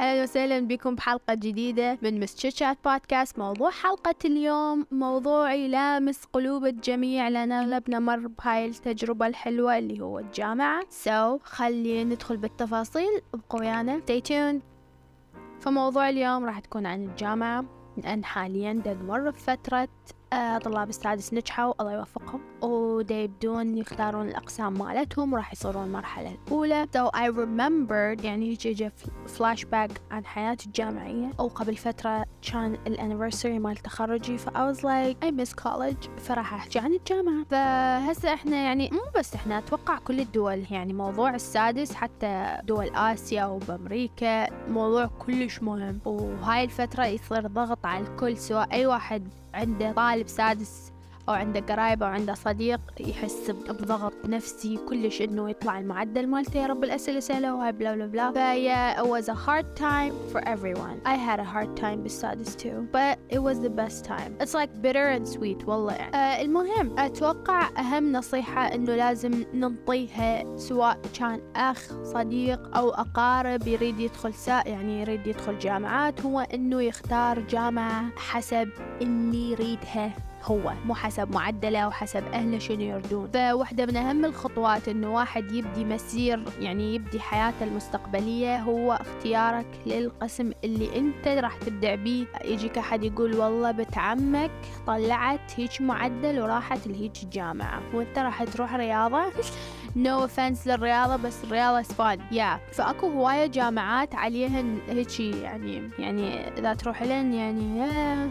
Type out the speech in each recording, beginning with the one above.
أهلا وسهلا بكم بحلقة جديدة من مس تشات بودكاست موضوع حلقة اليوم موضوع يلامس قلوب الجميع لأن اغلبنا مر بهاي التجربة الحلوة اللي هو الجامعة. سو so, خلينا ندخل بالتفاصيل. ابقوا ويانا. Stay tuned. فموضوع اليوم راح تكون عن الجامعة. لأن حاليا نمر بفترة آه، طلاب السادس نجحوا الله يوفقهم. وديبدون يختارون الأقسام مالتهم وراح يصيرون المرحلة الأولى. So I remembered يعني يجي جا فلاش باك عن حياتي الجامعية. أو قبل فترة كان anniversary مال تخرجي ف I was like I miss college فراح أحكي عن الجامعة. فهسه إحنا يعني مو بس إحنا أتوقع كل الدول يعني موضوع السادس حتى دول آسيا وبأمريكا موضوع كلش مهم. وهاي الفترة يصير ضغط على الكل سواء أي واحد عنده طالب سادس أو عنده قرايب أو عنده صديق يحس بضغط نفسي كلش إنه يطلع المعدل مالته يا رب الأسئلة سهلة وهاي blah blah blah. فهي it was a hard time for everyone. I had a hard time بالسادس too but it was the best time. It's like bitter and sweet والله يعني. آه المهم أتوقع أهم نصيحة إنه لازم ننطيها سواء كان أخ صديق أو أقارب يريد يدخل سا يعني يريد يدخل جامعات هو إنه يختار جامعة حسب اللي يريدها. هو مو حسب معدله أو حسب أهله شنو يردون فواحدة من أهم الخطوات إنه واحد يبدي مسير يعني يبدي حياته المستقبلية هو اختيارك للقسم اللي أنت راح تبدع بيه. يجيك أحد يقول والله بنت عمك طلعت هيك معدل وراحت لهيك الجامعة وأنت راح تروح رياضة؟ no no offense للرياضة بس الرياضة سبان yeah yeah. فأكو هواية جامعات عليهن هيجي يعني يعني إذا تروح لهن يعني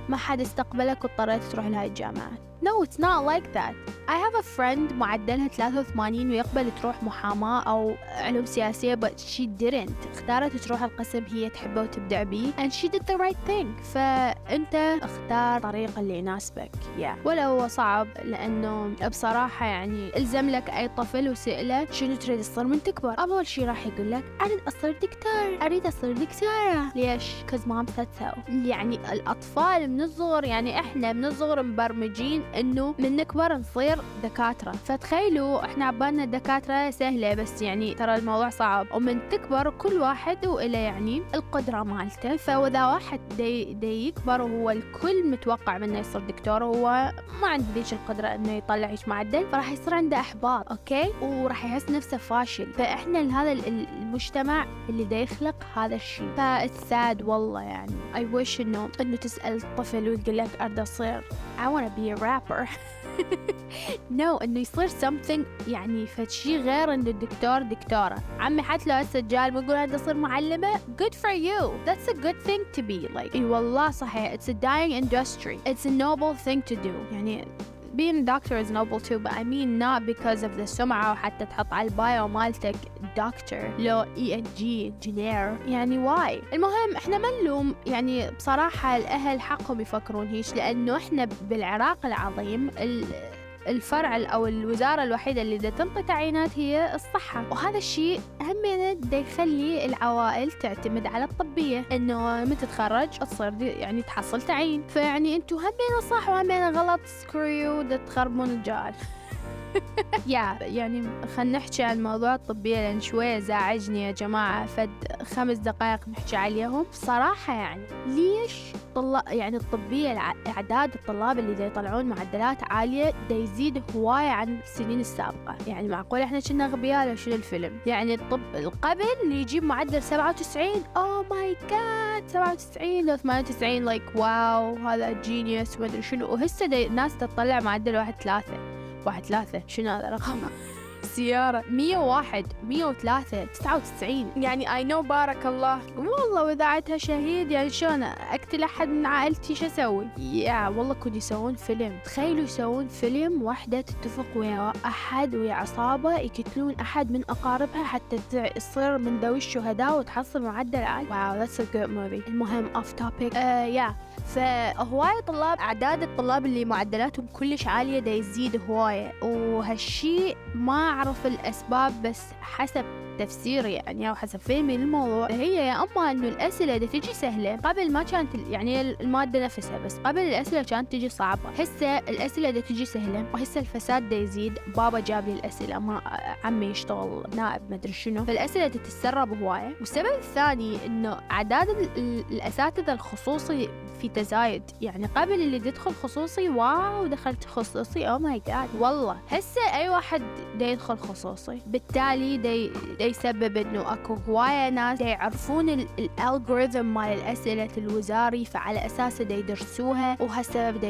ما حد استقبلك واضطريت تروح لهاي الجامعات No, it's not like that. I have a friend معدلها 83 ويقبل تروح محاماة أو علوم سياسية but she didn't. اختارت تروح القسم هي تحبه وتبدع بيه and she did the right thing. فأنت اختار الطريق اللي يناسبك. Yeah. ولا هو صعب لأنه بصراحة يعني إلزم لك أي طفل وسأله شنو تريد تصير من تكبر؟ أول شي راح يقول لك أريد أصير دكتور، أريد أصير دكتورة. ليش؟ cause mom said so. يعني الأطفال من الصغر يعني إحنا من الصغر مبرمجين إنه من نكبر نصير دكاترة. فتخيلوا إحنا عبالنا الدكاترة سهلة بس يعني ترى الموضوع صعب. ومن تكبر كل واحد وإله يعني القدرة مالته. فاذا واحد دي, دي يكبر وهو الكل متوقع منه يصير دكتور وهو ما عنده ذيك القدرة إنه يطلع هيك معدل فراح يصير عنده أحباط okay؟ وراح يحس نفسه فاشل. فإحنا لهذا المجتمع اللي دا يخلق هذا الشيء. ف it's sad والله يعني I wish إنه إنه تسأل الطفل ويقول لك أريد أصير I wanna be a rapper نو no, انه يصير something يعني فشي غير انه الدكتور دكتورة عمي حتى لو هسه جال بيقول هذا اصير معلمة good for you that's a good thing to be like اي والله صحيح it's a dying industry it's a noble thing to do يعني being doctor is noble too but I mean not because of the سمعة وحتى تحط على البايو مالتك doctor. لو E N G engineer يعني واي المهم إحنا ما نلوم. يعني بصراحة الأهل حقهم يفكرون هيش لأنه إحنا بالعراق العظيم الفرع أو الوزارة الوحيدة اللي دا تنطي تعيينات هي الصحة. وهذا الشيء همينه دا يخلي العوائل تعتمد على الطبية إنه متى تتخرج تصير يعني تحصل تعيين. فيعني أنتم همينه صح وهمينه غلط screw you دا تخربون الجال yeah يعني خلينا نحكي عن موضوع الطبية لأن شوية زعجني يا جماعة. فد خمس دقائق نحكي عليهم. بصراحة يعني ليش طلاب يعني الطبية أعداد الطلاب اللي دا يطلعون معدلات عالية دا يزيد هواية عن السنين السابقة؟ يعني معقول إحنا كنا غبياء لو شنو الفيلم؟ يعني الطب قبل اللي يجيب معدل 97 oh my God 97 لو 98 like wow هذا genius ومدري شنو. وهسه ناس تطلع معدل واحد ثلاثة. واحد ثلاثة. شنو هذا رقم سيارة مية واحد مية وثلاثة تسعة وتسعين. يعني I know بارك الله. والله وإذاعتها شهيد يعني شلون أقتل أحد من عائلتي شو أسوي؟ yeah والله كنت يسوون فيلم. تخيلوا يسوون فيلم واحدة تتفق ويا أحد ويا عصابة يقتلون أحد من أقاربها حتى تصير من ذوي الشهداء وتحصل معدل عالي wow that's a good movie المهم off topic yeah فهواية طلاب أعداد الطلاب اللي معدلاتهم كلش عالية دا يزيد هواية وهالشي ما أعرف الأسباب بس حسب تفسيري يعني أو حسب فهمي للموضوع هي يا أما إنه الأسئلة دا تجي سهلة قبل ما كانت يعني المادة نفسها بس قبل الأسئلة كانت تجي صعبة. هسه الأسئلة دا تجي سهلة وهسه الفساد دا يزيد بابا جاب لي الأسئلة ما عمي يشتغل نائب مدري شنو. فالأسئلة تتسرب هواية. والسبب الثاني إنه أعداد الأساتذة الخصوصي في تزايد. يعني قبل اللي تدخل خصوصي wow دخلت خصوصي oh my God والله. هسه أي واحد دا يدخل خصوصي بالتالي دا يسبب إنه أكو هواية ناس يعرفون ال algorithm مال الأسئلة الوزاري فعلى اساسه دا يدرسوها وهالسبب دا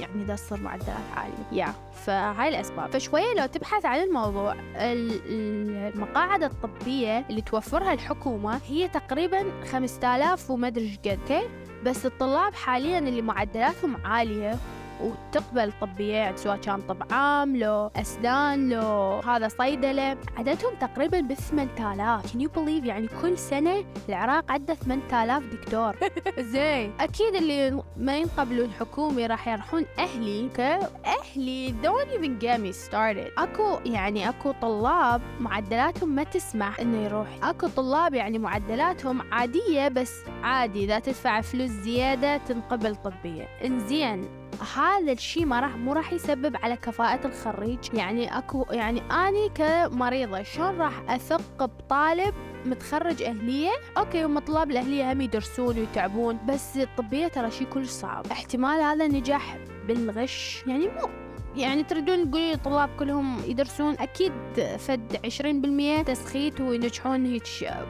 يعني دا تصير معدلات عالية. yeah فهاي الأسباب. فشوية لو تبحث عن الموضوع المقاعد الطبية اللي توفرها الحكومة هي تقريبا 5000 ومدري قد أوكي؟ بس الطلاب حاليا اللي معدلاتهم عالية وتقبل يعني سواء كان طب عام لو أسنان لو هذا صيدلة. عددهم تقريبا ب 8000 can you believe يعني كل سنة العراق عنده 8000 دكتور. زين. أكيد اللي ما ينقبلوا الحكومي راح يروحون أهلي. أهلي don't even get me started. أكو يعني أكو طلاب معدلاتهم ما تسمح إنه يروح. أكو طلاب يعني معدلاتهم عادية بس عادي إذا تدفع فلوس زيادة تنقبل طبية. إنزين. هذا الشيء ما راح مو راح يسبب على كفاءة الخريج. يعني اكو يعني أني كمريضة شلون راح أثق بطالب متخرج أهلية؟ أوكي هم طلاب الأهلية هم يدرسون ويتعبون بس الطبية ترى شيء كلش صعب. احتمال هذا نجاح بالغش. يعني مو يعني تريدون تقولي الطلاب كلهم يدرسون أكيد فد عشرين بالمية تسخيت وينجحون هيك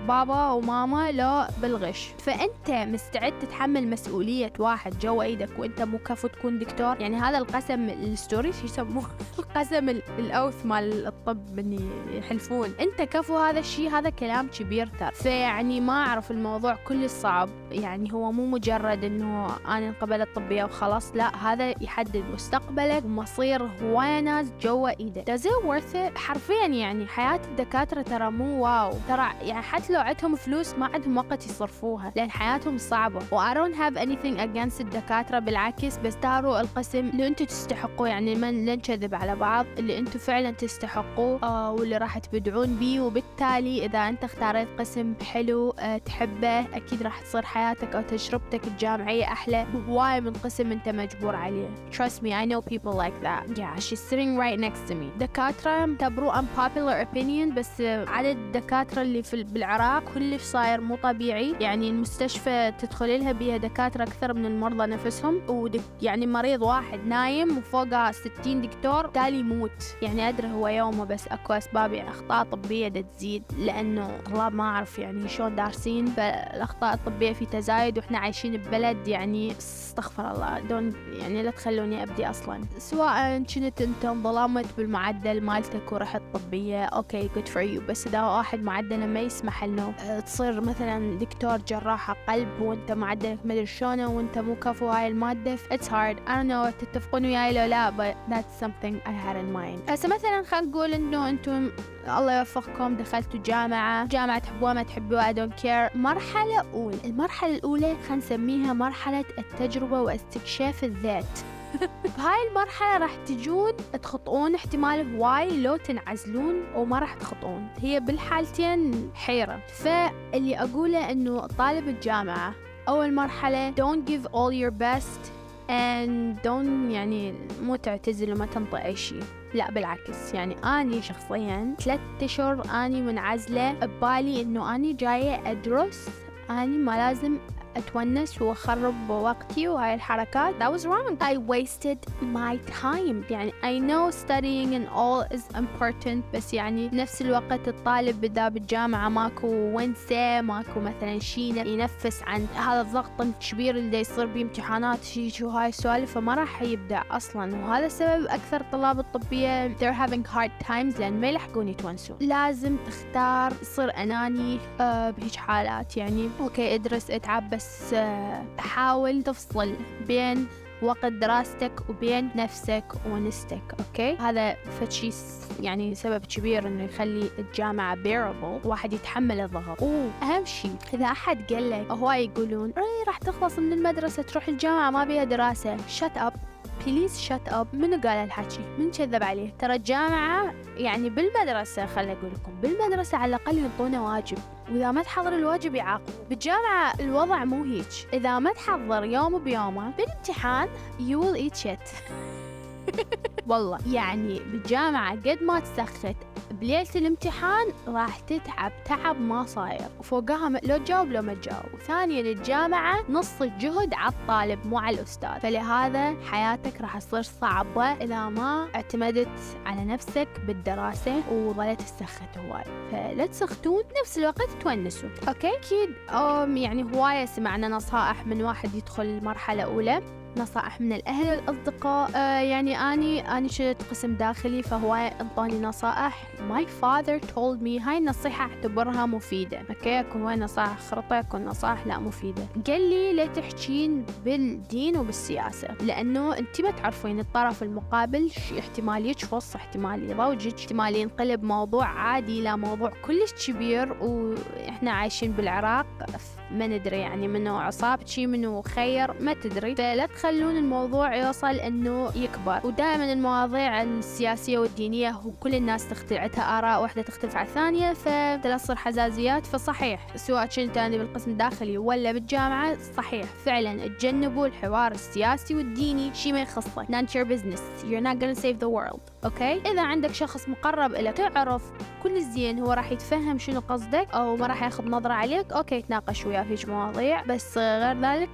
بابا وماما لا بالغش فأنت مستعد تتحمل مسؤولية واحد جوا إيدك وأنت مو كفو تكون دكتور؟ يعني هذا القسم ال story شو يسموه؟ القسم ال oath مال الطب من يحلفون. أنت كفو هذا الشيء هذا كلام كبير ترى. فيعني ما أعرف الموضوع كل صعب يعني هو مو مجرد إنه أنا انقبلت طبية وخلاص لا هذا يحدد مستقبلك ومصير تصير هواية ناس جوا إيدك does it worth it? حرفيا يعني حياة الدكاترة ترى مو wow. ترى يعني حتى لو عندهم فلوس ما عندهم وقت يصرفوها لأن حياتهم صعبة. و I don't have anything against الدكاترة بالعكس بس اختاروا القسم اللي أنتم تستحقوه. يعني ما نكذب على بعض اللي أنتم فعلا تستحقوه آه واللي راح تبدعون بيه. وبالتالي إذا أنت اختاريت قسم حلو آه تحبه أكيد راح تصير حياتك أو تجربتك الجامعية أحلى. بهواية من قسم أنت مجبور عليه. Trust me I know people like that. Yeah she's sitting right next to me. دكاترة تبرو unpopular opinion بس عدد الدكاترة اللي في بالعراق كلش صاير مو طبيعي. يعني المستشفى تدخل لها بيها دكاترة أكثر من المرضى نفسهم. ودك يعني مريض واحد نايم وفوقه 60 دكتور تالي يموت. يعني أدري هو يومه بس أكو أسباب يعني أخطاء طبية تزيد. لأنه طلاب ما أعرف يعني شلون دارسين فالأخطاء الطبية في تزايد وإحنا عايشين ببلد يعني استغفر والله don't يعني لا تخلوني أبدي أصلا. سواء كنت أنت انظلمت بالمعدل مالتك ورحت طبية. okay good for you بس إذا واحد معدله ما يسمح إنه آه، تصير مثلا دكتور جراحة قلب وأنت معدلك مدري شلونه وأنت مو كفو هاي المادة it's hard I don't know تتفقون وياي لو لا but that's something I had in mind. هسه مثلا خلينا نقول إنه أنتم الله يوفقكم دخلتوا جامعة. جامعة تحبوها ما تحبوها؟ I don't care. مرحلة أولى. المرحلة الأولى خلينا نسميها مرحلة التجربة واستكشاف الذات. بهاي المرحلة راح تجون تخطئون احتمال هواي لو تنعزلون وما راح تخطئون. هي بالحالتين حيرة. فاللي أقوله أنه طالب الجامعة أول مرحلة don't give all your best and don't يعني مو تعتزل وما تنطي أي شيء. لا بالعكس. يعني أني شخصيا ثلاثة أشهر أني منعزلة. ببالي إنه أني جاية أدرس. أني ما لازم أتونس وأخرب وقتي وهاي الحركات. That was wrong. I wasted my time. يعني I know studying and all is important بس يعني بنفس الوقت الطالب بدا بالجامعة ماكو ونسة ماكو مثلا شي ينفس عن هذا الضغط الكبير اللي يصير بامتحانات شي شو هاي السوالف فما راح يبدع أصلا. وهذا السبب أكثر طلاب الطبية they're having hard times لأن ما يلحقون يتونسون. لازم تختار تصير أناني آه بهيج حالات. يعني okay أدرس أتعب بس بس حاول تفصل بين وقت دراستك وبين نفسك ونستك okay؟ هذا فشي يعني سبب كبير إنه يخلي الجامعة bearable واحد يتحمل الضغط. واهم شيء إذا أحد قال لك هواي يقولون اي راح تخلص من المدرسة تروح الجامعة ما بيها دراسة. Shut up. please shut up منو قال الحكي منو كذب عليه. ترى الجامعة يعني بالمدرسة خليني أقول لكم بالمدرسة على الأقل ينطونا واجب. وإذا ما تحضر الواجب يعاقبوا بالجامعة الوضع مو هيك. إذا ما تحضر يوم بيومه بالامتحان you will eat shit. والله يعني بالجامعة قد ما تسخت بليلة الامتحان راح تتعب تعب ما صاير. وفوقها لو تجاوب لو ما تجاوب. ثانيا الجامعة نص الجهد على الطالب مو على الأستاذ. فلهذا حياتك راح تصير صعبة إذا ما اعتمدت على نفسك بالدراسة وظلت تسخت هواي. فلا تسختون بنفس الوقت تونسوا. okay؟ أكيد يعني هواية سمعنا نصائح من واحد يدخل مرحلة أولى نصائح من الأهل والأصدقاء. آه يعني أني أني شلت قسم داخلي فهو انطاني نصائح. My father told me هاي النصيحة أعتبرها مفيدة. okay؟ أكو هاي نصائح خرطة أكو نصائح لا مفيدة. قال لي لا تحكين بالدين وبالسياسة لأنه أنت ما تعرفين الطرف المقابل احتمال يشفص احتمال يضوجك احتمال ينقلب موضوع عادي إلى موضوع كلش كبير وإحنا عايشين بالعراق ما ندري يعني منو عصابتي منو خير ما تدري. فلا تخلون الموضوع يوصل إنه يكبر. ودائما المواضيع السياسية والدينية وكل الناس تختلف آراء واحدة تختلف على الثانية فتصير حزازيات فصحيح. سواء كنت أنا بالقسم الداخلي ولا بالجامعة صحيح. فعلا تجنبوا الحوار السياسي والديني شي ما يخصك not your business. You're not gonna save the world. أوكي؟ إذا عندك شخص مقرب لك تعرف كل زين هو راح يتفهم شنو قصدك أو ما راح ياخذ نظرة عليك أوكي. تناقش وياه. في مواضيع بس غير ذلك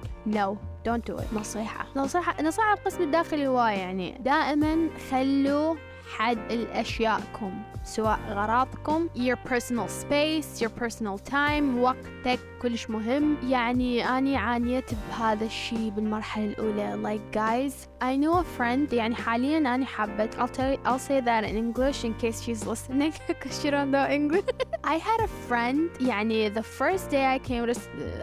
do it. نصيحة. نصيحة نصيحة القسم الداخلي هواية يعني دائما خلوا حد لأشيائكم سواء غراضكم your personal space your personal time وقتك كلش مهم يعني أني عانيت بهذا الشيء بالمرحلة الأولى like guys I know a friend يعني حاليا أنا حابة I'll, tell you, I'll say that in English in case she's listening because she don't know English I had a friend يعني the first day I came to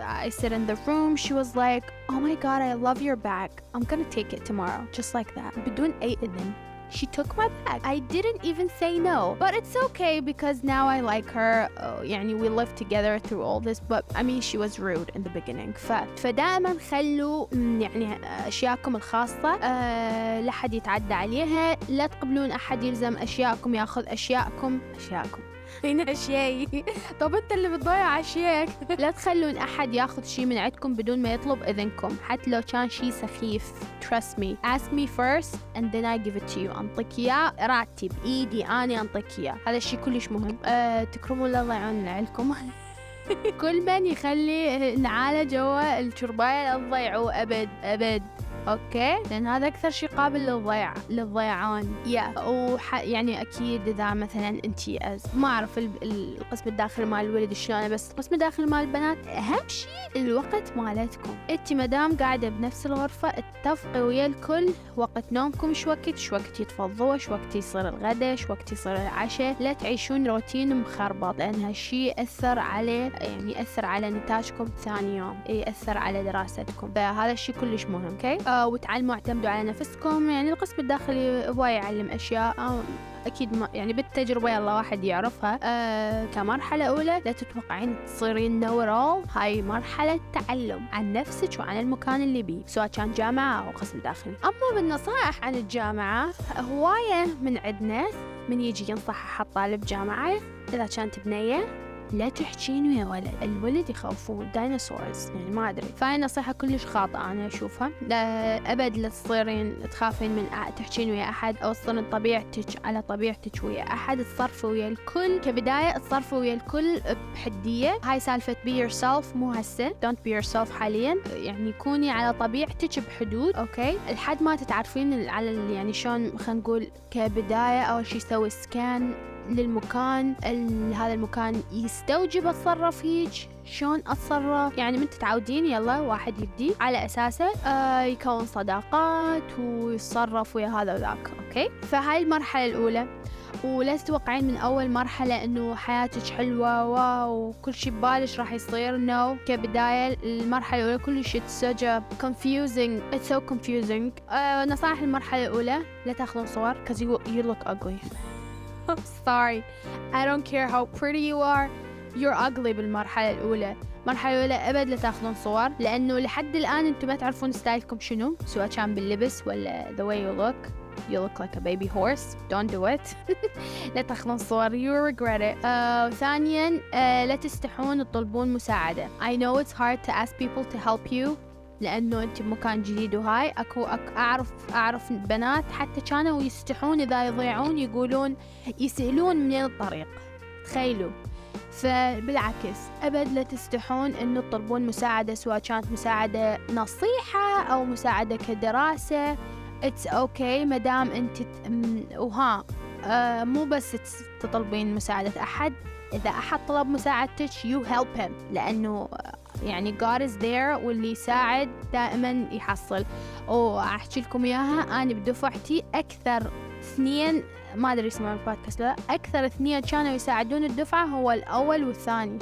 I sit in the room she was like oh my god I love your bag I'm gonna take it tomorrow just like that بدون أي إذن she took my bag. I didn't even say no. But it's okay because now I like her. Oh, يعني we lived together through all this. But I mean she was rude in the beginning. ف... فدائما خلوا يعني أشياءكم الخاصة أه لحد يتعدى عليها. لا تقبلون أحد يلزم أشياءكم ياخذ أشياءكم أشياءكم هنا أشيائي طب أنت اللي بتضيع أشيائك لا تخلون أحد ياخذ شيء من عندكم بدون ما يطلب إذنكم. حتى لو كان شيء سخيف. Trust me. Ask me first and then I give it to you. أنطيك إياه راتي بإيدي أنا أنطيك إياه. هذا الشيء كلش مهم. أه تكرمون لا تضيعون لعلكم كل من يخلي العالة جوا الشرباية لا تضيعوه أبد أبد. أوكي؟ لأن هذا أكثر شيء قابل للضياع للضيعان. يا yeah. وح... يعني أكيد إذا مثلا أنت أز... ما أعرف القسم الداخلي مال الولد شلون بس القسم الداخلي مال البنات أهم شيء الوقت مالتكم. أنت مدام قاعدة بنفس الغرفة اتفقي ويا الكل وقت نومكم شو وقت؟ شو وقت يتفضوا؟ شو وقت يصير الغداء شو وقت يصير العشاء؟ لا تعيشون روتين مخربط لأن هالشيء يأثر عليه يعني يأثر على نتاجكم ثاني يوم. يأثر على دراستكم. فهذا الشيء كلش مهم okay؟ وتعلموا اعتمدوا على نفسكم. يعني القسم الداخلي هو يعلم أشياء آه أكيد ما يعني بالتجربة يلا واحد يعرفها. آه كمرحلة أولى لا تتوقعين تصيرين normal هاي مرحلة تعلم عن نفسك وعن المكان اللي بيه سواء كان جامعة أو قسم داخلي. أما بالنصائح عن الجامعة هواية من عندنا من يجي ينصح الطالب جامعة إذا كانت بنية لا تحجين ويا ولد الولد يخوفون dinosaurs يعني ما أدري. فهاي نصيحة كلش خاطئة أنا أشوفها. لا أبد لا تصيرين تخافين من تحجين ويا أحد أو تصيرين طبيعتك على طبيعتك ويا أحد. تصرفي ويا الكل. كبداية تصرفي ويا الكل بحدية. هاي سالفة be yourself مو هسه. don't be yourself حاليا. يعني كوني على طبيعتك بحدود. okay؟ لحد ما تتعرفين على يعني شلون خلينا نقول كبداية أول شي سوي scan للمكان هذا المكان يستوجب اتصرف هيج شلون اتصرف يعني من تتعودين يلا واحد يبدي على أساسه آه يكون صداقات ويتصرف ويا هذا وذاك okay؟ فهاي المرحلة الأولى. ولا تتوقعين من أول مرحلة إنه حياتك حلوة wow كل شيء ببالچ راح يصير؟ no no. كبداية المرحلة الأولى كلش such a confusing. It's so confusing. آه نصائح المرحلة الأولى لا تاخذون صور cause you, you look ugly. Sorry I don't care how pretty you are you're ugly بالمرحلة الأولى المرحلة الأولى أبد لا تاخذون صور لأنه لحد الآن أنتم ما تعرفون ستايلكم شنو سواء كان باللبس ولا the way you look you look like a baby horse don't do it لا تاخذون صور you regret it uh, ثانيا uh, لا تستحون تطلبون مساعدة I know it's hard to ask people to help you لأنه أنت بمكان جديد وهاي. أكو, أكو أعرف أعرف بنات حتى كانوا يستحون إذا يضيعون يقولون يسألون منين الطريق. تخيلوا. فبالعكس أبد لا تستحون إنه تطلبون مساعدة سواء كانت مساعدة نصيحة أو مساعدة كدراسة. it's okay okay مدام أنت وها آه مو بس تطلبين مساعدة أحد. إذا أحد طلب مساعدتك you help him. لأنه يعني God is there واللي يساعد دائما يحصل. وأحكي لكم إياها. أنا بدفعتي أكثر اثنين ما أدري اسمه البودكاست لا أكثر اثنين كانوا يساعدون الدفعة هو الأول والثاني.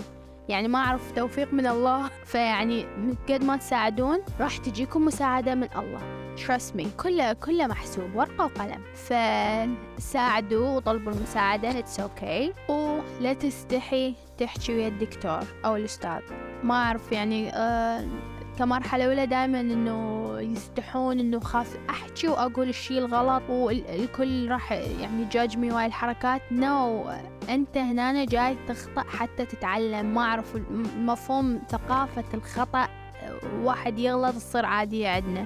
يعني ما أعرف توفيق من الله. فيعني قد ما تساعدون راح تجيكم مساعدة من الله. Trust me. كله كله محسوب. ورقة وقلم. فساعدوا وطلبوا المساعدة. It's okay. ولا تستحي تحكي ويا الدكتور أو الأستاذ. ما أعرف يعني آه كمرحلة أولى دائما إنه يستحون إنه خاف أحكي وأقول الشيء الغلط والكل راح يعني judge me وهاي الحركات no no. أنت هنا جاي تخطأ حتى تتعلم ما أعرف مفهوم ثقافة الخطأ واحد يغلط تصير عادية عندنا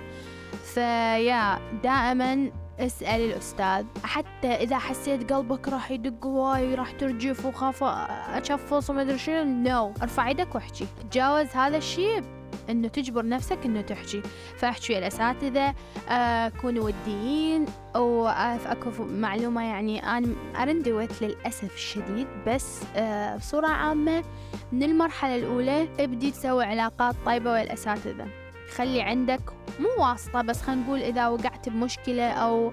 فيا دائما أسأل الأستاذ. حتى إذا حسيت قلبك راح يدق هواي راح ترجف وخاف أشفص وما أدري شنو no. أرفع يدك واحكي تجاوز هذا الشيء إنه تجبر نفسك إنه تحكي فاحكي الأساتذة آه كونوا وديين. واكو معلومة يعني أنا ارندوت للأسف الشديد بس آه بصورة عامة من المرحلة الأولى ابدي تسوي علاقات طيبة ويا الأساتذة. خلي عندك مو واسطة بس خلينا نقول إذا وقعت بمشكلة أو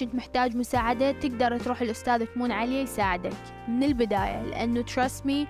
كنت محتاج مساعدة تقدر تروح الأستاذ تمون عليه يساعدك من البداية لأنه trust me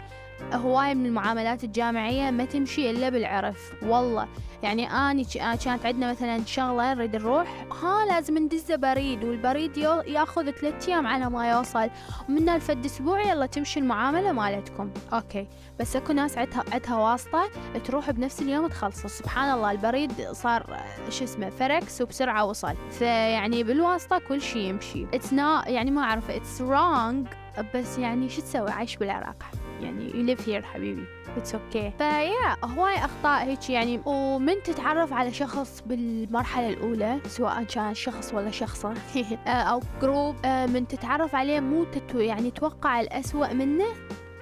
هواي من المعاملات الجامعية ما تمشي إلا بالعرف والله. يعني أني كانت عندنا مثلا شغلة نريد نروح. ها لازم ندزه بريد والبريد يأخذ ثلاثة أيام على ما يوصل. ومن الفد أسبوع يلا تمشي المعاملة مالتكم. okay. بس أكو ناس عندها عندها واسطة تروح بنفس اليوم تخلص سبحان الله البريد صار شو اسمه فركس وبسرعة وصل. فيعني بالواسطة كل شيء يمشي. it's يعني ما أعرف it's wrong. بس يعني شو تسوي؟ عايش بالعراق. يعني live here حبيبي. It's okay. فيا هواي أخطاء هيك يعني. ومن تتعرف على شخص بالمرحلة الأولى سواء كان شخص ولا شخصة أو group آه، من تتعرف عليه مو تتو يعني توقع الأسوأ منه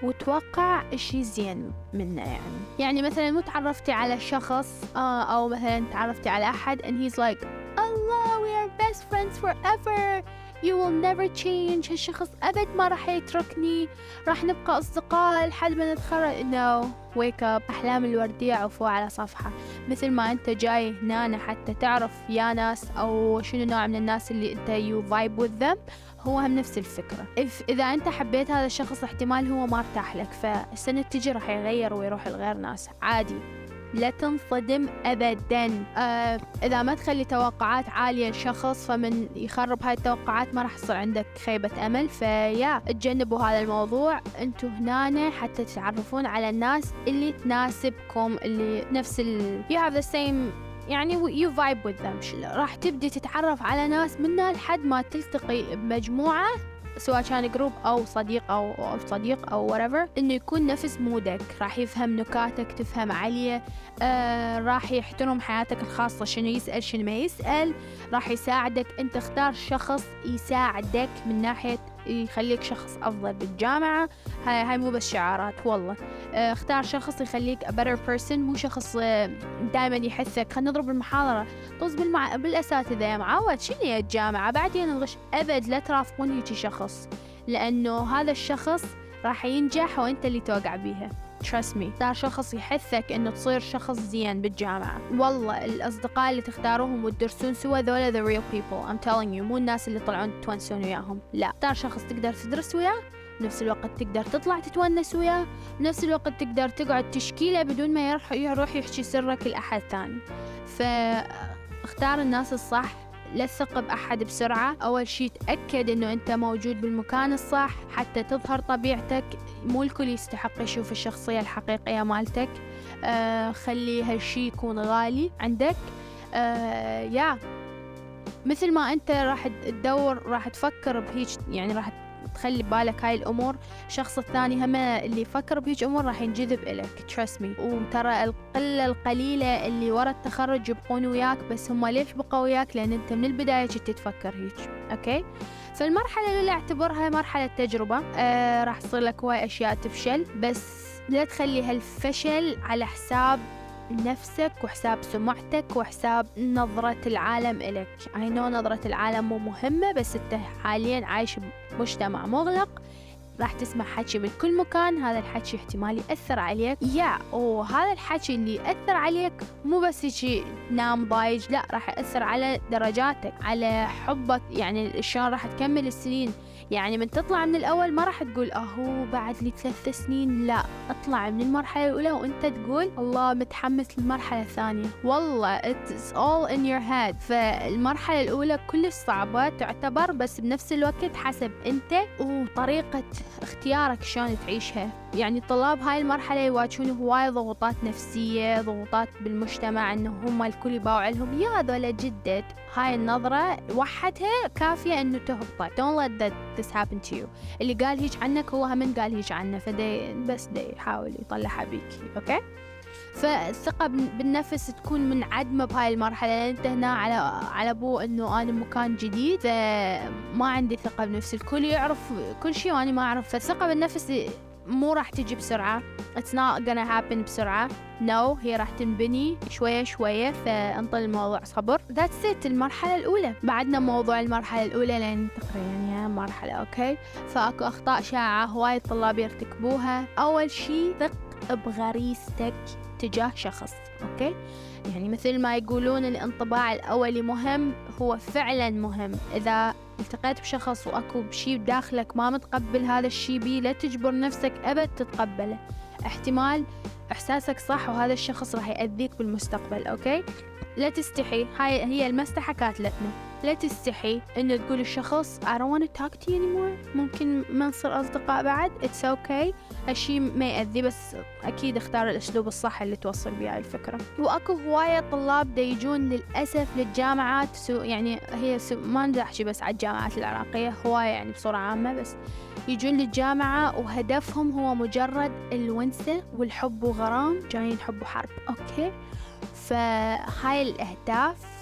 وتوقع الشي زين منه يعني. يعني مثلا مو تعرفتي على شخص آه أو مثلا تعرفتي على أحد and he's like Allah we are best friends forever. You will never change. هالشخص أبد ما راح يتركني. راح نبقى أصدقاء لحد ما نتخرج. No. Wake up. أحلام الوردية عفوا على صفحة. مثل ما أنت جاي هنا حتى تعرف يا ناس أو شنو نوع من الناس اللي أنت you vibe with them هو هم نفس الفكرة. if إذا أنت حبيت هذا الشخص احتمال هو ما ارتاح لك. فالسنة تجي راح يغير ويروح لغير ناس. عادي. لا تنصدم ابدا. آه إذا ما تخلي توقعات عالية لشخص فمن يخرب هاي التوقعات ما راح يصير عندك خيبة أمل. فيا تجنبوا هذا الموضوع. أنتوا هنا حتى تتعرفون على الناس اللي تناسبكم اللي نفس ال you have the same يعني vibe with them. راح تبدي تتعرف على ناس منها لحد ما تلتقي بمجموعة. سواء كان جروب أو صديق أو, أو صديق أو whatever إنه يكون نفس مودك. راح يفهم نكاتك تفهم عليه آه راح يحترم حياتك الخاصة. شنو يسأل شنو ما يسأل. راح يساعدك. أنت اختار شخص يساعدك من ناحية يخليك شخص أفضل بالجامعة. هاي, هاي مو بس شعارات والله. آه، اختار شخص يخليك a better person مو شخص آه، دائما يحثك خلينا نضرب المحاضرة. طز بالمع... بالأساتذة يا معود. شنو يا الجامعة بعدين الغش أبد لا ترافقون هيجي شخص لأنه هذا الشخص راح ينجح وأنت اللي توقع بيها. Trust me. اختار شخص يحثك إنه تصير شخص زين بالجامعة. والله الأصدقاء اللي تختاروهم وتدرسون سوا ذولا the real people. I'm telling you مو الناس اللي طلعون تونسون وياهم. لا. اختار شخص تقدر تدرس وياه بنفس الوقت تقدر تطلع تتونس وياه بنفس الوقت تقدر تقعد تشكي له بدون ما يروح يحكي سرك لأحد ثاني. فاختار الناس الصح. لا تثق بأحد بسرعة. أول شي تأكد أنه أنت موجود بالمكان الصح حتى تظهر طبيعتك. مو الكل يستحق يشوف الشخصية الحقيقية مالتك. آه خلي هالشي يكون غالي عندك. آه يا مثل ما أنت راح تدور راح تفكر بهيج يعني راح تخلي ببالك هاي الأمور. الشخص الثاني هم اللي يفكر بهيج أمور راح ينجذب إلك trust me. وترى القلة القليلة اللي ورا التخرج يبقون وياك بس هم ليش بقوا وياك؟ لأن أنت من البداية كنت تفكر هيك أوكي فالمرحلة الأولى أعتبرها مرحلة تجربة. آه راح تصير لك هواي أشياء تفشل بس لا تخلي هالفشل على حساب نفسك وحساب سمعتك وحساب نظرة العالم إلك. I know نظرة العالم مو مهمة بس أنت حاليا عايش بمجتمع مغلق. راح تسمع حكي من كل مكان. هذا الحكي احتمال يأثر عليك. يا وهذا الحكي اللي يأثر عليك مو بس شي نام ضايج لا راح يأثر على درجاتك على حبك. يعني شلون راح تكمل السنين؟ يعني من تطلع من الأول ما راح تقول أهو بعد لي ثلاث سنين لا اطلع من المرحلة الأولى وأنت تقول الله متحمس للمرحلة الثانية. والله it's all in your head. فالمرحلة الأولى كلش صعبة تعتبر بس بنفس الوقت حسب أنت وطريقة اختيارك شلون تعيشها. يعني طلاب هاي المرحلة يواجهون هواي ضغوطات نفسية ضغوطات بالمجتمع انه هم الكل يباوع لهم يا ذولا جدة. هاي النظرة وحدها كافية إنه تهبطك don't let that this happen to you. اللي قال هيك عنك هو هم قال هيك عنه فدي بس دي يحاول يطلعها بيك okay؟ فالثقة بالنفس تكون منعدمة بهاي المرحلة. لأن أنت هنا على على بو إنه أنا مكان جديد فما عندي ثقة بنفسي. الكل يعرف كل شيء وأنا ما أعرف. فالثقة بالنفس مو راح تجي بسرعة. It's not gonna happen بسرعة. No هي راح تنبني شوية شوية فانطي الموضوع صبر. That's it المرحلة الأولى. بعدنا موضوع المرحلة الأولى لين تقريبا يعني مرحلة okay فأكو أخطاء شائعة هواي الطلاب يرتكبوها. أول شي ثق بغريزتك تجاه شخص okay يعني مثل ما يقولون الانطباع الأولي مهم هو فعلا مهم. إذا التقيت بشخص وأكو بشي بداخلك ما متقبل هذا الشي بيه لا تجبر نفسك أبد تتقبله. احتمال إحساسك صح وهذا الشخص راح يأذيك بالمستقبل أوكي؟ لا تستحي هاي هي المستحى كاتلتنا لا تستحي إنه تقول الشخص I don't want to talk to you anymore. ممكن ما نصير أصدقاء بعد. It's okay. هالشي ما يأذي بس أكيد اختار الأسلوب الصح اللي توصل بيه هاي الفكرة. وأكو هواية طلاب دا يجون للأسف للجامعات so يعني هي so ما بدي أحكي بس على الجامعات العراقية هواية يعني بصورة عامة بس يجون للجامعة وهدفهم هو مجرد الونسة والحب وغرام جايين حب وحرب. أوكي؟ فهاي الأهداف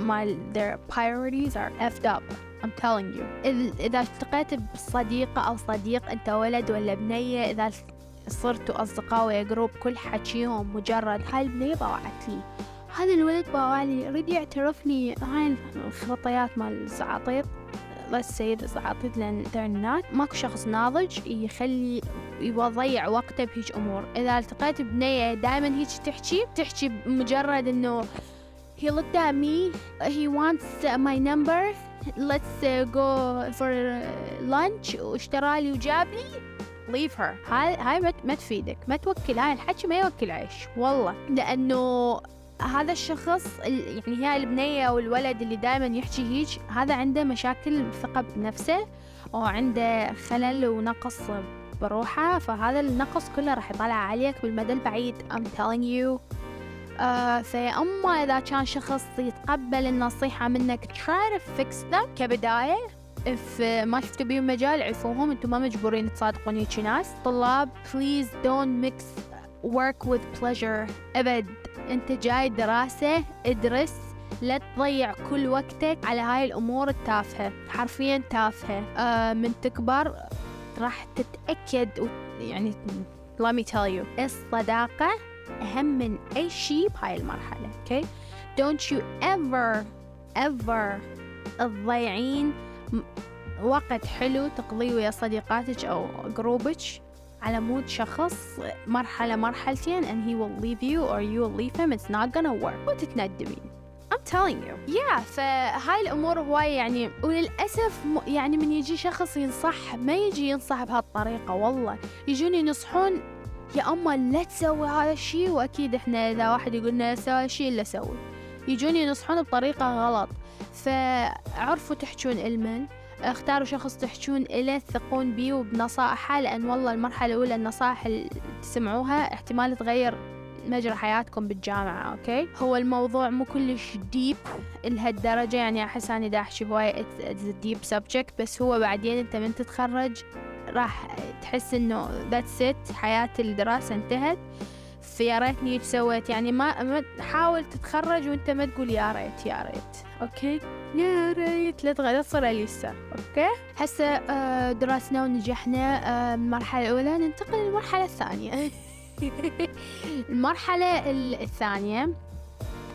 مال their priorities are effed up I'm telling you. إذا التقيت بصديقة أو صديق أنت ولد ولا بنية إذا صرتوا أصدقاء ويا group كل حكيهم مجرد هاي البنية باوعت لي. هذا الولد باوع لي يريد يعترف لي هاي الخطيات مال الزعاطيط say الزعاطيط لأن they're ماكو شخص ناضج يخلي يضيع وقته بهيج أمور. إذا التقيت بنية دائما هيك تحكي تحكي بمجرد إنه he looked at me he wants my number. Let's go for lunch. واشترى لي وجاب لي leave her. هاي هاي ما تفيدك. ما توكل. هاي الحكي ما يوكل عيش والله. لأنه هذا الشخص يعني هي البنية أو الولد اللي دائما يحكي هيك هذا عنده مشاكل ثقة بنفسه وعنده خلل ونقص بروحه. فهذا النقص كله راح يطلع عليك بالمدى البعيد. I'm telling you. آه فأما إذا كان شخص يتقبل النصيحة منك try to fix them. كبداية if ما شفتوا بيهم مجال عفوهم أنتم ما مجبورين تصادقون هيك ناس. طلاب please don't mix work with pleasure. أبد. أنت جاي دراسة ادرس. لا تضيع كل وقتك على هاي الأمور التافهة. حرفيا تافهة. آه من تكبر راح تتأكد و... يعني let me tell you. الصداقة أهم من أي شيء بهاي المرحلة okay don't you ever ever تضيعين وقت حلو تقضيه ويا صديقاتك أو group ك على مود شخص مرحلة مرحلتين and he will leave you or you will leave him. It's not gonna work. وتتندمين I'm telling you. Yeah فهاي الأمور هواي يعني وللأسف يعني من يجي شخص ينصح ما يجي ينصح بهالطريقة والله. يجون ينصحون يا أما لا تسوي هذا الشيء وأكيد إحنا إذا واحد يقولنا لا تسوي هذا الشيء إلا سوي. يجون ينصحون بطريقة غلط. فعرفوا تحجون إلمن. اختاروا شخص تحجون إله تثقون بيه وبنصائحه لأن والله المرحلة الأولى النصائح اللي تسمعوها احتمال تغير مجرى حياتكم بالجامعة أوكي؟ هو الموضوع مو كلش deep لهالدرجة يعني أحس أني دا أحكي deep subject بس هو بعدين أنت من تتخرج راح تحس إنه that's it حياة الدراسة انتهت. فيا ريتني سويت؟ يعني ما حاول تتخرج وأنت ما تقول يا ريت يا ريت. أوكي؟ يا ريت. لا تغير تصير اليسار أوكي؟ هسه آه، درسنا ونجحنا آه، المرحلة الأولى. ننتقل للمرحلة الثانية. المرحلة الثانية.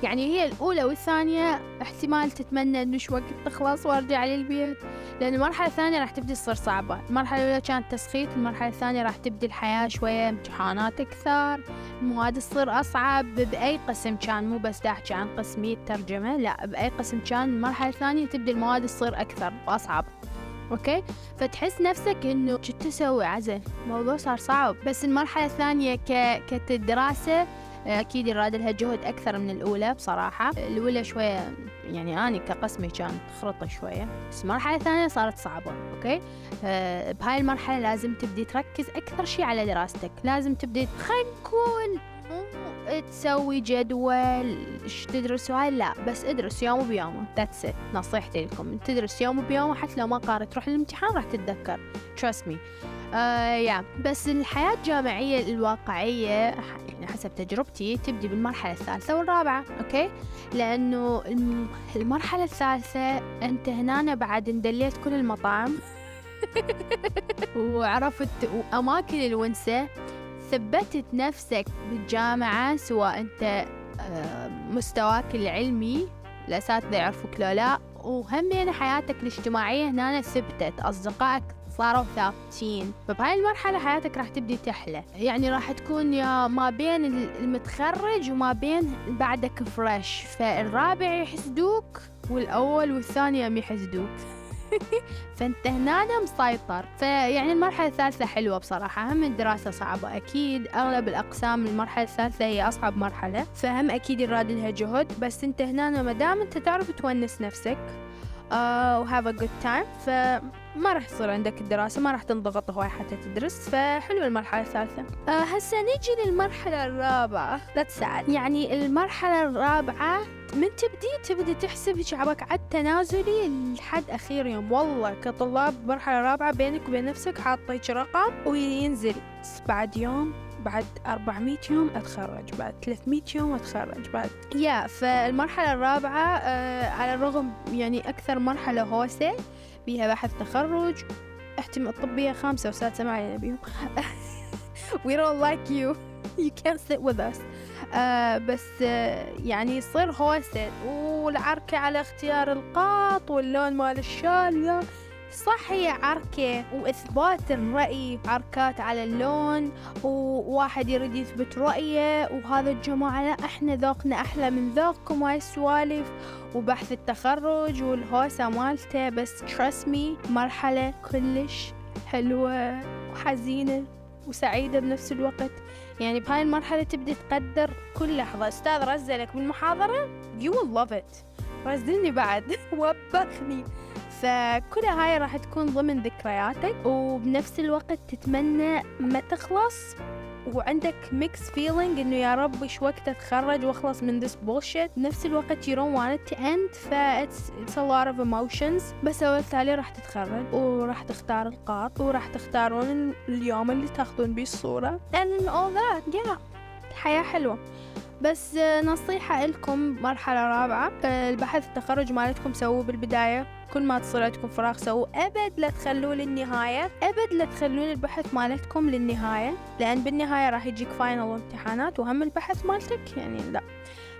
يعني هي الأولى والثانية. احتمال تتمنى إنه شو وقت تخلص وأرجع للبيت. لأن المرحلة الثانية راح تبدي تصير صعبة. المرحلة الأولى كانت تسخيط المرحلة الثانية راح تبدي الحياة شوية امتحانات أكثر. المواد تصير أصعب بأي قسم كان مو بس داحكي عن قسمي ترجمة لا بأي قسم كان المرحلة الثانية تبدي المواد تصير أكثر وأصعب. أوكي؟ فتحس نفسك إنه شو تسوي؟ عزل الموضوع صار صعب. بس المرحلة الثانية ك... كدراسة أكيد يراد لها جهد أكثر من الأولى بصراحة. الأولى شوية يعني أنا كقسمي كان خرطة شوية بس المرحلة الثانية صارت صعبة أوكي؟ بهاي المرحلة لازم تبدي تركز أكثر شي على دراستك. لازم تبدي خلينا نقول تسوي جدول تدرس هاي لا بس ادرس يوم بيومه that's it نصيحتي لكم. تدرس يوم بيومه حتى لو ما قارئ تروح للامتحان راح تتذكر. Trust me. آه yeah. بس الحياة الجامعية الواقعية يعني حسب تجربتي تبدي بالمرحلة الثالثة والرابعة أوكي؟ لأنه المرحلة الثالثة أنت هنا بعد اندليت كل المطاعم وعرفت أماكن الونسة ثبتت نفسك بالجامعة سواء أنت آه، مستواك العلمي الأساتذة يعرفوك لو لا وهمين حياتك الاجتماعية هنا ثبتت أصدقائك صاروا ثابتين. فبهاي المرحلة حياتك راح تبدي تحلى. يعني راح تكون يا ما بين المتخرج وما بين بعدك فريش فالرابع يحسدوك والأول والثاني يم يحسدوك. فانت هنا مسيطر. فيعني المرحلة الثالثة حلوة بصراحة. هم الدراسة صعبة أكيد. أغلب الأقسام المرحلة الثالثة هي أصعب مرحلة. فهم أكيد يراد لها جهد. بس انت هنا ما دام انت تعرف تونس نفسك uh, و have a good time فما راح يصير عندك الدراسة ما راح تنضغط هواي حتى تدرس فحلو المرحلة الثالثة. uh, هسه نجي للمرحلة الرابعة. لا يعني المرحلة الرابعة من تبدي تبدي تحسب شعبك عد تنازلي لحد أخير يوم. والله كطلاب مرحلة رابعة بينك وبين نفسك حاطيك رقم وينزل. بعد يوم بعد 400 يوم أتخرج بعد 300 يوم أتخرج بعد. يا فالمرحلة الرابعة آه على الرغم يعني أكثر مرحلة هوسة بيها بحث تخرج احتمال الطبية خامسة وسادسة ما علينا بيهم. We don't like you. You can't sit with us. آه بس آه يعني يصير هوسة والعركة على اختيار القاط واللون مال الشال صح هي عركة وإثبات الرأي عركات على اللون وواحد يريد يثبت رأيه وهذا الجماعة لا إحنا ذوقنا أحلى من ذوقكم وهاي السوالف وبحث التخرج والهوسة مالته. بس trust me مرحلة كلش حلوة وحزينة وسعيدة بنفس الوقت. يعني بهاي المرحلة تبدي تقدر كل لحظة. أستاذ رزلك بالمحاضرة you will love it. رزلني بعد. وبخني. فكل هاي راح تكون ضمن ذكرياتك وبنفس الوقت تتمنى ما تخلص وعندك mixed feeling إنه يا رب إيش وقت أتخرج وأخلص من this bullshit. بنفس الوقت you don't want it to end ف it's, it's a lot of emotions. بس أول تالي راح تتخرج وراح تختار القاط وراح تختارون اليوم اللي تاخذون بيه الصورة. and all that yeah. الحياة حلوة. بس نصيحة لكم مرحلة رابعة البحث التخرج مالتكم سووه بالبداية. كل ما تصير عندكم فراغ سووا أبد لا تخلوه للنهاية. أبد لا تخلون البحث مالتكم للنهاية لأن بالنهاية راح يجيك فاينل وامتحانات وهم البحث مالتك يعني لا.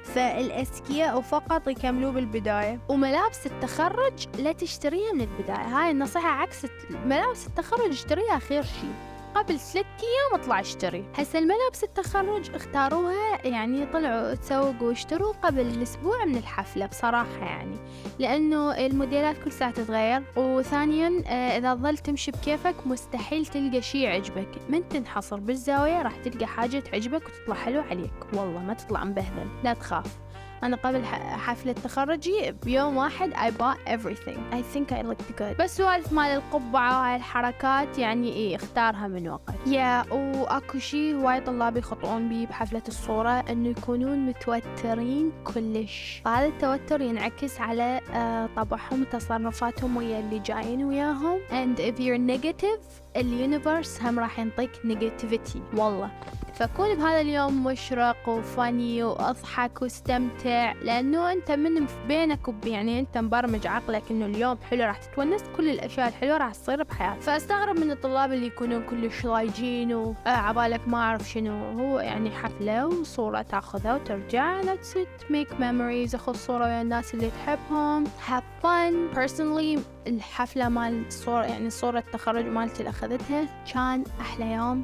فالأذكياء فقط يكملوه بالبداية. وملابس التخرج لا تشتريها من البداية. هاي النصيحة عكس ملابس التخرج اشتريها خير شي. قبل ثلاث أيام اطلع اشتري. هسه الملابس التخرج اختاروها يعني طلعوا تسوقوا واشتروا قبل الأسبوع من الحفلة بصراحة يعني. لأنه الموديلات كل ساعة تتغير. وثانيا آه، إذا ظلت تمشي بكيفك مستحيل تلقى شي يعجبك. من تنحصر بالزاوية راح تلقى حاجة تعجبك وتطلع حلو عليك. والله ما تطلع مبهذل. لا تخاف. أنا قبل حفلة تخرجي بيوم واحد I bought everything. I think I looked good. بس سوالف مال القبعة وهاي الحركات يعني إيه اختارها من وقت. yeah, yeah, وأكو شي هواي طلاب يخطئون بيه بحفلة الصورة إنه يكونون متوترين كلش. هذا التوتر ينعكس على آه، طبعهم وتصرفاتهم ويا اللي جايين وياهم. And if you're negative ال universe هم راح ينطيك negativity والله. فكون بهذا اليوم مشرق وفاني وأضحك واستمتع لأنه أنت من بينك وب يعني أنت مبرمج عقلك إنه اليوم حلو راح تتونس كل الأشياء الحلوة راح تصير بحياتك. فأستغرب من الطلاب اللي يكونون كلش لايجين وعبالك ما أعرف شنو. هو يعني حفلة وصورة تأخذها وترجع let's it. أخذ صورة ويا الناس اللي تحبهم. Have fun. Personally الحفلة مال الصورة يعني صورة التخرج مالتي اللي أخذتها كان أحلى يوم.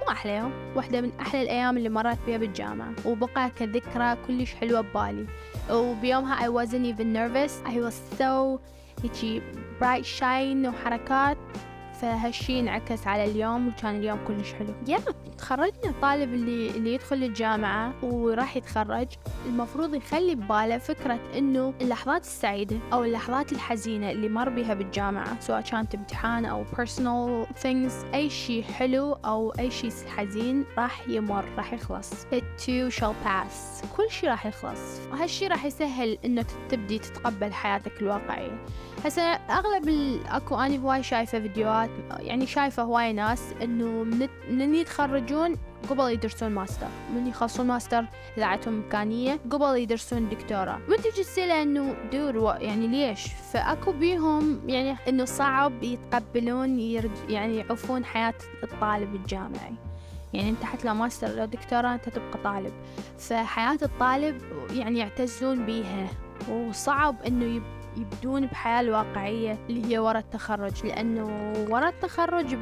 مو أحلى يوم واحدة من أحلى الأيام اللي مرت بيها بالجامعة. وبقى كذكرى كلش حلوة ببالي. وبيومها I wasn't even nervous. I was so هيجي bright shine وحركات. فهالشي انعكس على اليوم وكان اليوم كلش حلو. يا تخرجنا الطالب اللي اللي يدخل الجامعة وراح يتخرج. المفروض يخلي بباله فكرة إنه اللحظات السعيدة أو اللحظات الحزينة اللي مر بها بالجامعة سواء كانت امتحان أو personal things أي شي حلو أو أي شي حزين راح يمر راح يخلص. It too shall pass. كل شي راح يخلص. وهالشي راح يسهل انه تبدي تتقبل حياتك الواقعية. هسه أغلب أكو اني هواي شايفة فيديوهات يعني شايفة هواي ناس إنه من, يتخرجون قبل يدرسون ماستر. من يخلصون ماستر إذاعتهم إمكانية قبل يدرسون دكتوراه. من تجي تسأله إنه دور يعني ليش؟ فأكو بيهم يعني إنه صعب يتقبلون يرج يعني يعوفون حياة الطالب الجامعي. يعني أنت حتى لو ماستر لو دكتوراه أنت تبقى طالب. فحياة الطالب يعني يعتزون بيها. وصعب إنه يبدون بحياة الواقعية اللي هي ورا التخرج. لأنه ورا التخرج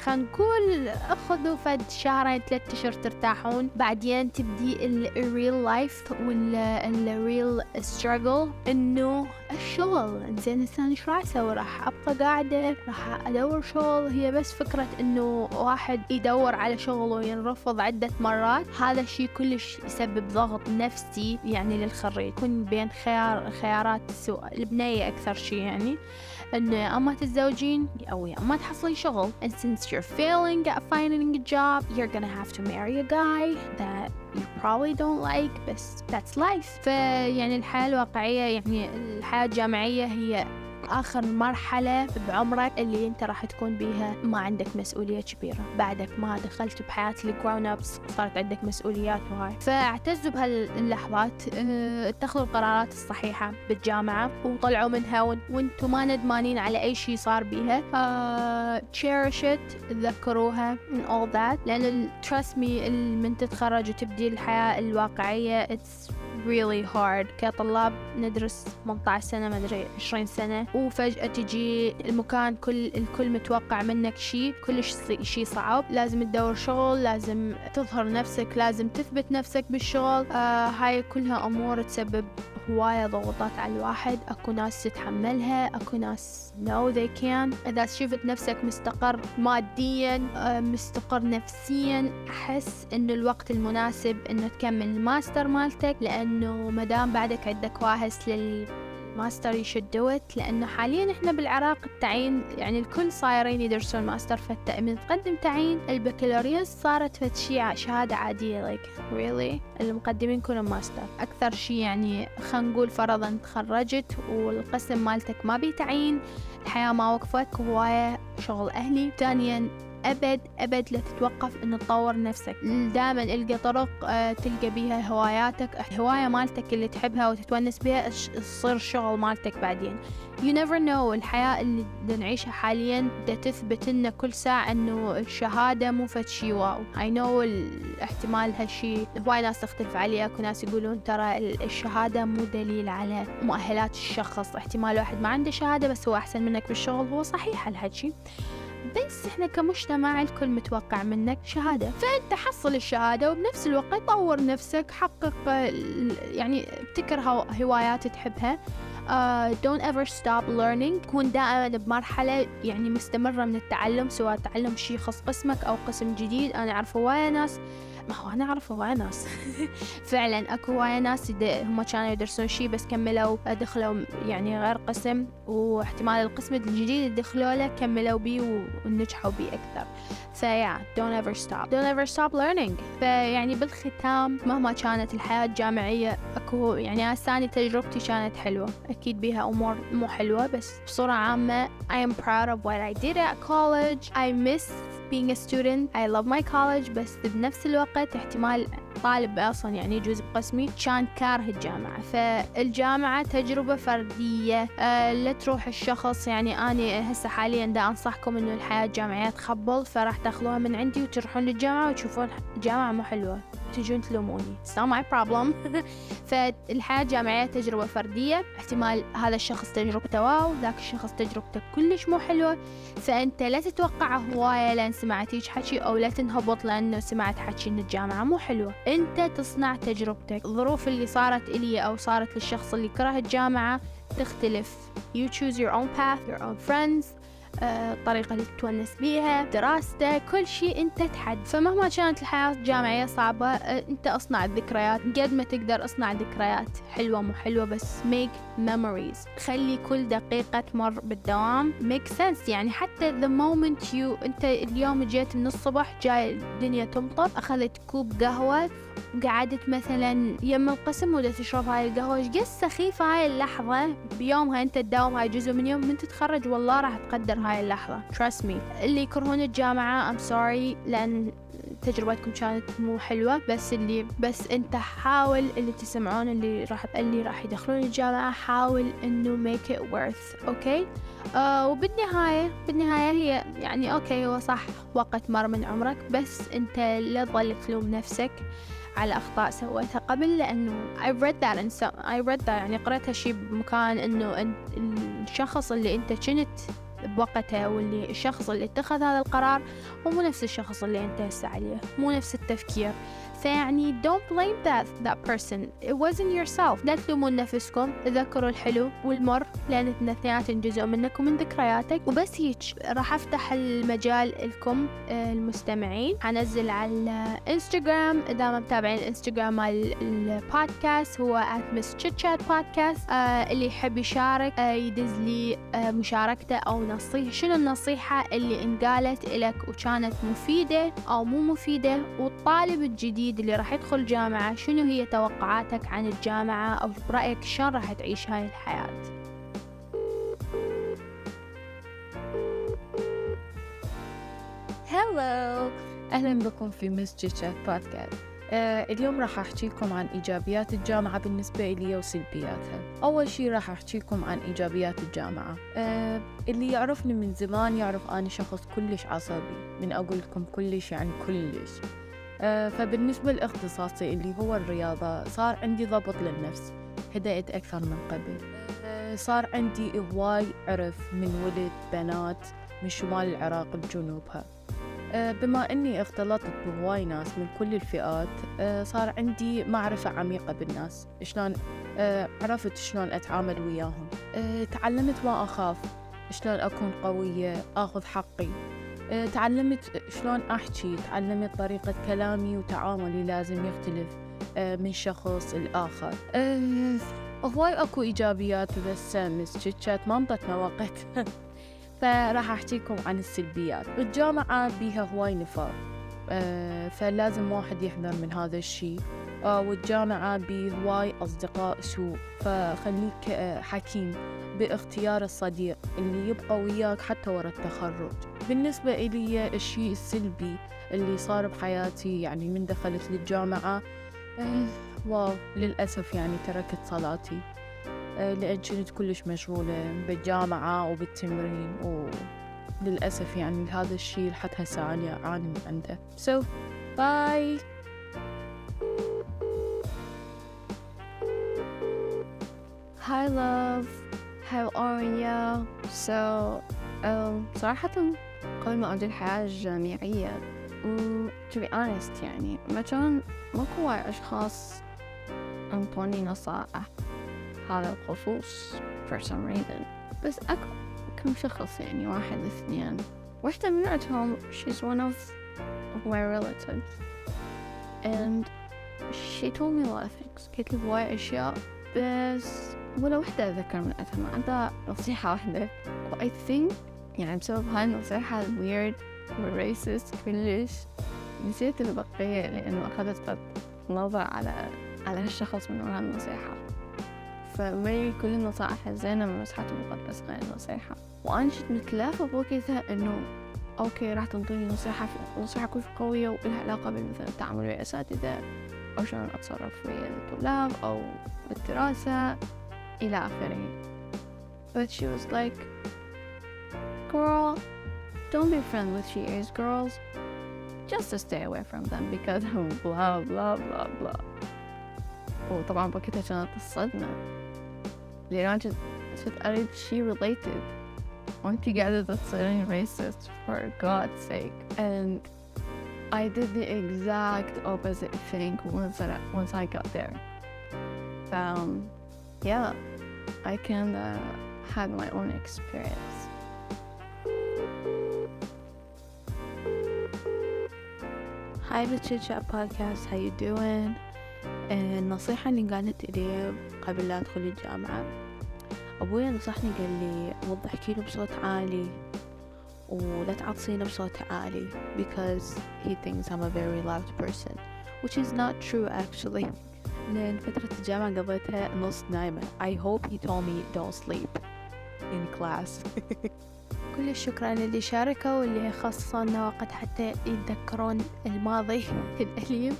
خلينا نقول أخذوا فد شهرين ثلاثة أشهر ترتاحون. بعدين تبدي ال real life وال real struggle إنه الشغل انزين هسه إيش راح أسوي راح أبقى قاعدة راح أدور شغل. هي بس فكرة إنه واحد يدور على شغل وينرفض عدة مرات. هذا الشيء كلش يسبب ضغط نفسي يعني للخريج. يكون بين خيار خيارات سوء البنية أكثر شيء يعني. ان اما تتزوجين او يا اما تحصلي شغل and since you're failing at finding a job you're gonna have to marry a guy that you probably don't like بس that's life فيعني الحياة الواقعية يعني الحياة الجامعية هي آخر مرحلة بعمرك اللي أنت راح تكون بيها ما عندك مسؤولية كبيرة. بعدك ما دخلت بحياة الجراون أبس صارت عندك مسؤوليات وهاي فاعتزوا بهاللحظات آه اتخذوا القرارات الصحيحة بالجامعة وطلعوا منها وأنتم ما ندمانين على أي شيء صار بيها. cherish it تذكروها and all that. لأن trust me من تتخرج وتبدي الحياة الواقعية it's really hard. كطلاب ندرس 18 سنة ما أدري 20 سنة. وفجأة تجي المكان كل الكل متوقع منك شيء كلش شيء صعب. لازم تدور شغل لازم تظهر نفسك لازم تثبت نفسك بالشغل. آه هاي كلها أمور تسبب هواية ضغوطات على الواحد. أكو ناس تتحملها أكو ناس no they can. إذا شفت نفسك مستقر ماديا آه، مستقر نفسيا أحس إنه الوقت المناسب إنه تكمل الماستر مالتك لأنه مدام بعدك عندك واهس لل master you should do it. لأنه حاليا إحنا بالعراق التعيين يعني الكل صايرين يدرسون ماستر فمن تقدم تعيين البكالوريوس صارت فد شي شهادة عادية like really المقدمين كلهم ماستر أكثر شي يعني خلينا نقول فرضا تخرجت والقسم مالتك ما بيه تعيين الحياة ما وقفت هواية شغل أهلي. ثانيا أبد أبد لا تتوقف إن تطور نفسك. دائما إلقى طرق آه، تلقى بيها هواياتك الهواية مالتك اللي تحبها وتتونس بها تصير الشغل مالتك بعدين؟ You never know الحياة اللي نعيشها حاليا تثبت لنا كل ساعة إنه الشهادة مو فد شي واو. I know الاحتمال هالشي هواي ناس تختلف عليه اكو ناس يقولون ترى الشهادة مو دليل على مؤهلات الشخص. احتمال واحد ما عنده شهادة بس هو أحسن منك بالشغل هو صحيح هالحكي بس إحنا كمجتمع الكل متوقع منك شهادة. فأنت حصل الشهادة وبنفس الوقت طور نفسك حقق يعني ابتكر هوايات تحبها. uh, don't ever stop learning. كون دائما بمرحلة يعني مستمرة من التعلم سواء تعلم شي يخص قسمك أو قسم جديد. أنا أعرف هواية ناس ما هو أنا أعرف هواية ناس. فعلا أكو هواية ناس هم كانوا يدرسون شي بس كملوا دخلوا يعني غير قسم واحتمال القسم الجديد دخلوا له كملوا بيه ونجحوا بيه أكثر. فيا don't ever stop. Don't ever stop learning. فيعني بالختام مهما كانت الحياة الجامعية أكو يعني أنا تجربتي كانت حلوة. أكيد بيها أمور مو حلوة بس بصورة عامة I am proud of what I did at college. I miss being a student. I love my college بس بنفس الوقت احتمال طالب أصلا يعني يجوز بقسمي كان كاره الجامعة. فالجامعة تجربة فردية أه لا تروح الشخص يعني أنا هسه حاليا دا أنصحكم إنه الحياة الجامعية تخبل فراح تاخذوها من عندي وتروحون للجامعة وتشوفون الجامعة مو حلوة. تجون تلوموني. It's not my problem. فالحياة الجامعية تجربة فردية. احتمال هذا الشخص تجربته واو ذاك الشخص تجربته كلش مو حلوة. فأنت لا تتوقع هواية لأن سمعتيش حكي أو لا تنهبط لأنه سمعت حكي إن الجامعة مو حلوة. أنت تصنع تجربتك. الظروف اللي صارت إلي أو صارت للشخص اللي كره الجامعة تختلف. You choose your own path your own friends الطريقة آه، اللي تتونس بيها دراستك كل شيء أنت تحد. فمهما كانت الحياة الجامعية صعبة آه، أنت أصنع الذكريات. قد ما تقدر أصنع ذكريات حلوة مو حلوة بس make memories. خلي كل دقيقة تمر بالدوام. Make sense. يعني حتى the moment you أنت اليوم جيت من الصبح جاي الدنيا تمطر أخذت كوب قهوة قعدت مثلا يم القسم ودا تشرب هاي القهوة. إيش سخيفة هاي اللحظة؟ بيومها أنت تداوم هاي جزء من يوم من تتخرج والله راح تقدر هاي اللحظة. Trust me. اللي يكرهون الجامعة I'm sorry لأن تجربتكم كانت مو حلوة بس اللي بس انت حاول اللي تسمعون اللي راح اللي راح يدخلون الجامعة حاول إنه make it worth okay? آه وبالنهاية بالنهاية هي يعني okay هو صح وقت مر من عمرك بس انت لا تظل تلوم نفسك على أخطاء سويتها قبل لأنه I read that and so I read that يعني قرأت هالشي بمكان إنه الشخص اللي أنت كنت بوقته واللي الشخص اللي اتخذ هذا القرار هو مو نفس الشخص اللي انت هسه عليه مو نفس التفكير. فيعني don't blame that that person. It wasn't yourself. لا تلومون نفسكم تذكروا الحلو والمر لأن الاثنيناتن جزء منك ومن ذكرياتك. وبس هيك راح أفتح المجال لكم آه، المستمعين. حنزل على الانستغرام إذا ما متابعين الانستغرام مال البودكاست هو at miss podcast آه اللي يحب يشارك آه يدز لي مشاركته أو نصيحة شنو النصيحة اللي انقالت لك وكانت مفيدة أو مو مفيدة؟ والطالب الجديد اللي راح يدخل جامعة شنو هي توقعاتك عن الجامعة أو برأيك شلون راح تعيش هاي الحياة؟ هلو أهلا بكم في مسجد شات بودكاست اليوم راح أحكي لكم عن إيجابيات الجامعة بالنسبة لي وسلبياتها. أول شي راح أحكي لكم عن إيجابيات الجامعة. آه اللي يعرفني من زمان يعرف أنا شخص كلش عصبي. من أقول لكم كلش يعني كلش. آه، فبالنسبة لأختصاصي اللي هو الرياضة صار عندي ضبط للنفس. هدأت أكثر من قبل. آه، صار عندي هواي عرف من ولد بنات من شمال العراق لجنوبها. آه، بما أني اختلطت بهواي ناس من كل الفئات صار عندي معرفة عميقة بالناس. شلون عرفت شلون أتعامل وياهم. تعلمت ما أخاف شلون أكون قوية أخذ حقي. آه، تعلمت شلون أحكي تعلمت طريقة كلامي وتعاملي لازم يختلف آه، من شخص الآخر آه، هواي أكو إيجابيات بس مسجتشات ما انطتنا وقت فراح أحكيكم عن السلبيات. الجامعة بيها هواي نفاق. فلازم واحد يحذر من هذا الشيء. والجامعة بهواي أصدقاء سوء. فخليك حكيم باختيار الصديق اللي يبقى وياك حتى ورا التخرج. بالنسبة إلي الشيء السلبي اللي صار بحياتي يعني من دخلت للجامعة آه واو للأسف يعني تركت صلاتي. آه لأن كنت كلش مشغولة بالجامعة وبالتمرين وللأسف يعني هذا الشيء لحد هسه أنا أعاني من عنده. So bye. Hi love. How are you so um, صراحة قبل ما أبدأ الحياة الجامعية و to be honest يعني كان ماكو وايد أشخاص أنطوني نصائح. هذا الخصوص for some reason. بس أكو كم شخص يعني واحد اثنين واحدة منهم she's one of my relatives. And she told me a lot of things. قالت لي هواي أشياء بس ولا وحدة أتذكر من ما عندها نصيحة واحدة و I think يعني بسبب هاي النصيحة ال weird وال racist كلش نسيت البقية لأنه أخذت نظر على على هالشخص من وراء النصيحة فمي كل النصائح الزينة من مسحة المقدس غير النصيحة وأنا شت متلافة بوقتها إنه أوكي راح تنطيني نصيحة نصيحة كلش قوية وإلها علاقة بمثلا التعامل ويا الأساتذة أو شلون أتصرف ويا الطلاب أو بالدراسة إلى آخره. But she was like girl don't be friends with she girls. Just to stay away from them because blah blah blah blah. وطبعا وقتها كانت الصدمة. لأن جد أريد شي related وانتي قاعدة تصيرين racist for God's sake and I did the exact opposite thing once I, once I got there um, yeah I kinda had my own experience Hi the Chit Chat Podcast, how you doing? النصيحة اللي قالت لي قبل لا أدخل الجامعة أبوي نصحني قال لي وضح احكيله بصوت عالي ولا تعطسينه بصوت عالي because he thinks I'm a very loud person which is not true actually. لأن فترة الجامعة قضيتها نص نايمة. I hope he told me don't sleep in class. كل الشكر للي شاركوا واللي خصصوا لنا وقت حتى يتذكرون الماضي الأليم.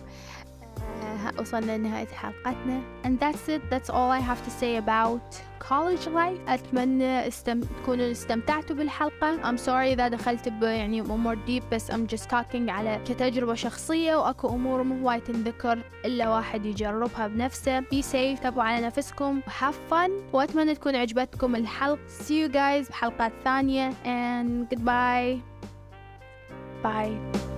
وصلنا لنهاية حلقتنا. And that's it. That's all I have to say about college life. أتمنى استم... تكونوا استمتعتوا بالحلقة. I'm sorry إذا دخلت ب يعني أمور deep بس I'm just talking على كتجربة شخصية وأكو أمور مو هواي تنذكر إلا واحد يجربها بنفسه. Be safe. تابعوا على نفسكم. Have fun. وأتمنى تكون عجبتكم الحلقة. See you guys بحلقات ثانية. And goodbye. Bye.